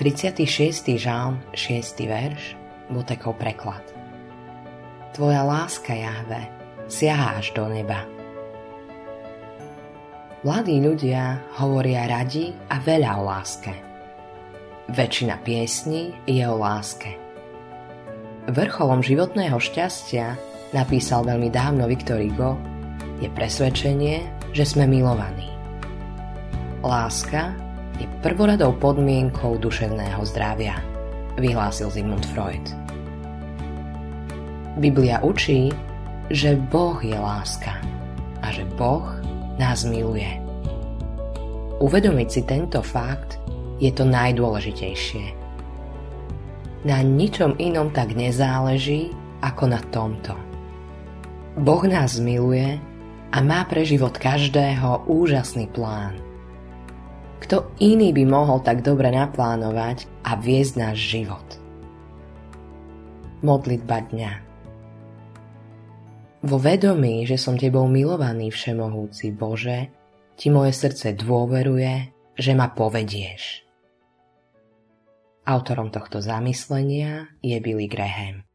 36. žalm, 6. verš, Butekov preklad. Tvoja láska, Jahve, siaha až do neba. Mladí ľudia hovoria radi a veľa o láske. Väčšina piesní je o láske. Vrcholom životného šťastia, napísal veľmi dávno Viktor Hugo, je presvedčenie, že sme milovaní. Láska je prvoradou podmienkou duševného zdravia, vyhlásil Sigmund Freud. Biblia učí, že Boh je láska a že Boh nás miluje. Uvedomiť si tento fakt je to najdôležitejšie. Na ničom inom tak nezáleží ako na tomto. Boh nás miluje a má pre život každého úžasný plán – kto iný by mohol tak dobre naplánovať a viesť náš život? Modlitba dňa Vo vedomí, že som Tebou milovaný Všemohúci Bože, Ti moje srdce dôveruje, že ma povedieš. Autorom tohto zamyslenia je Billy Graham.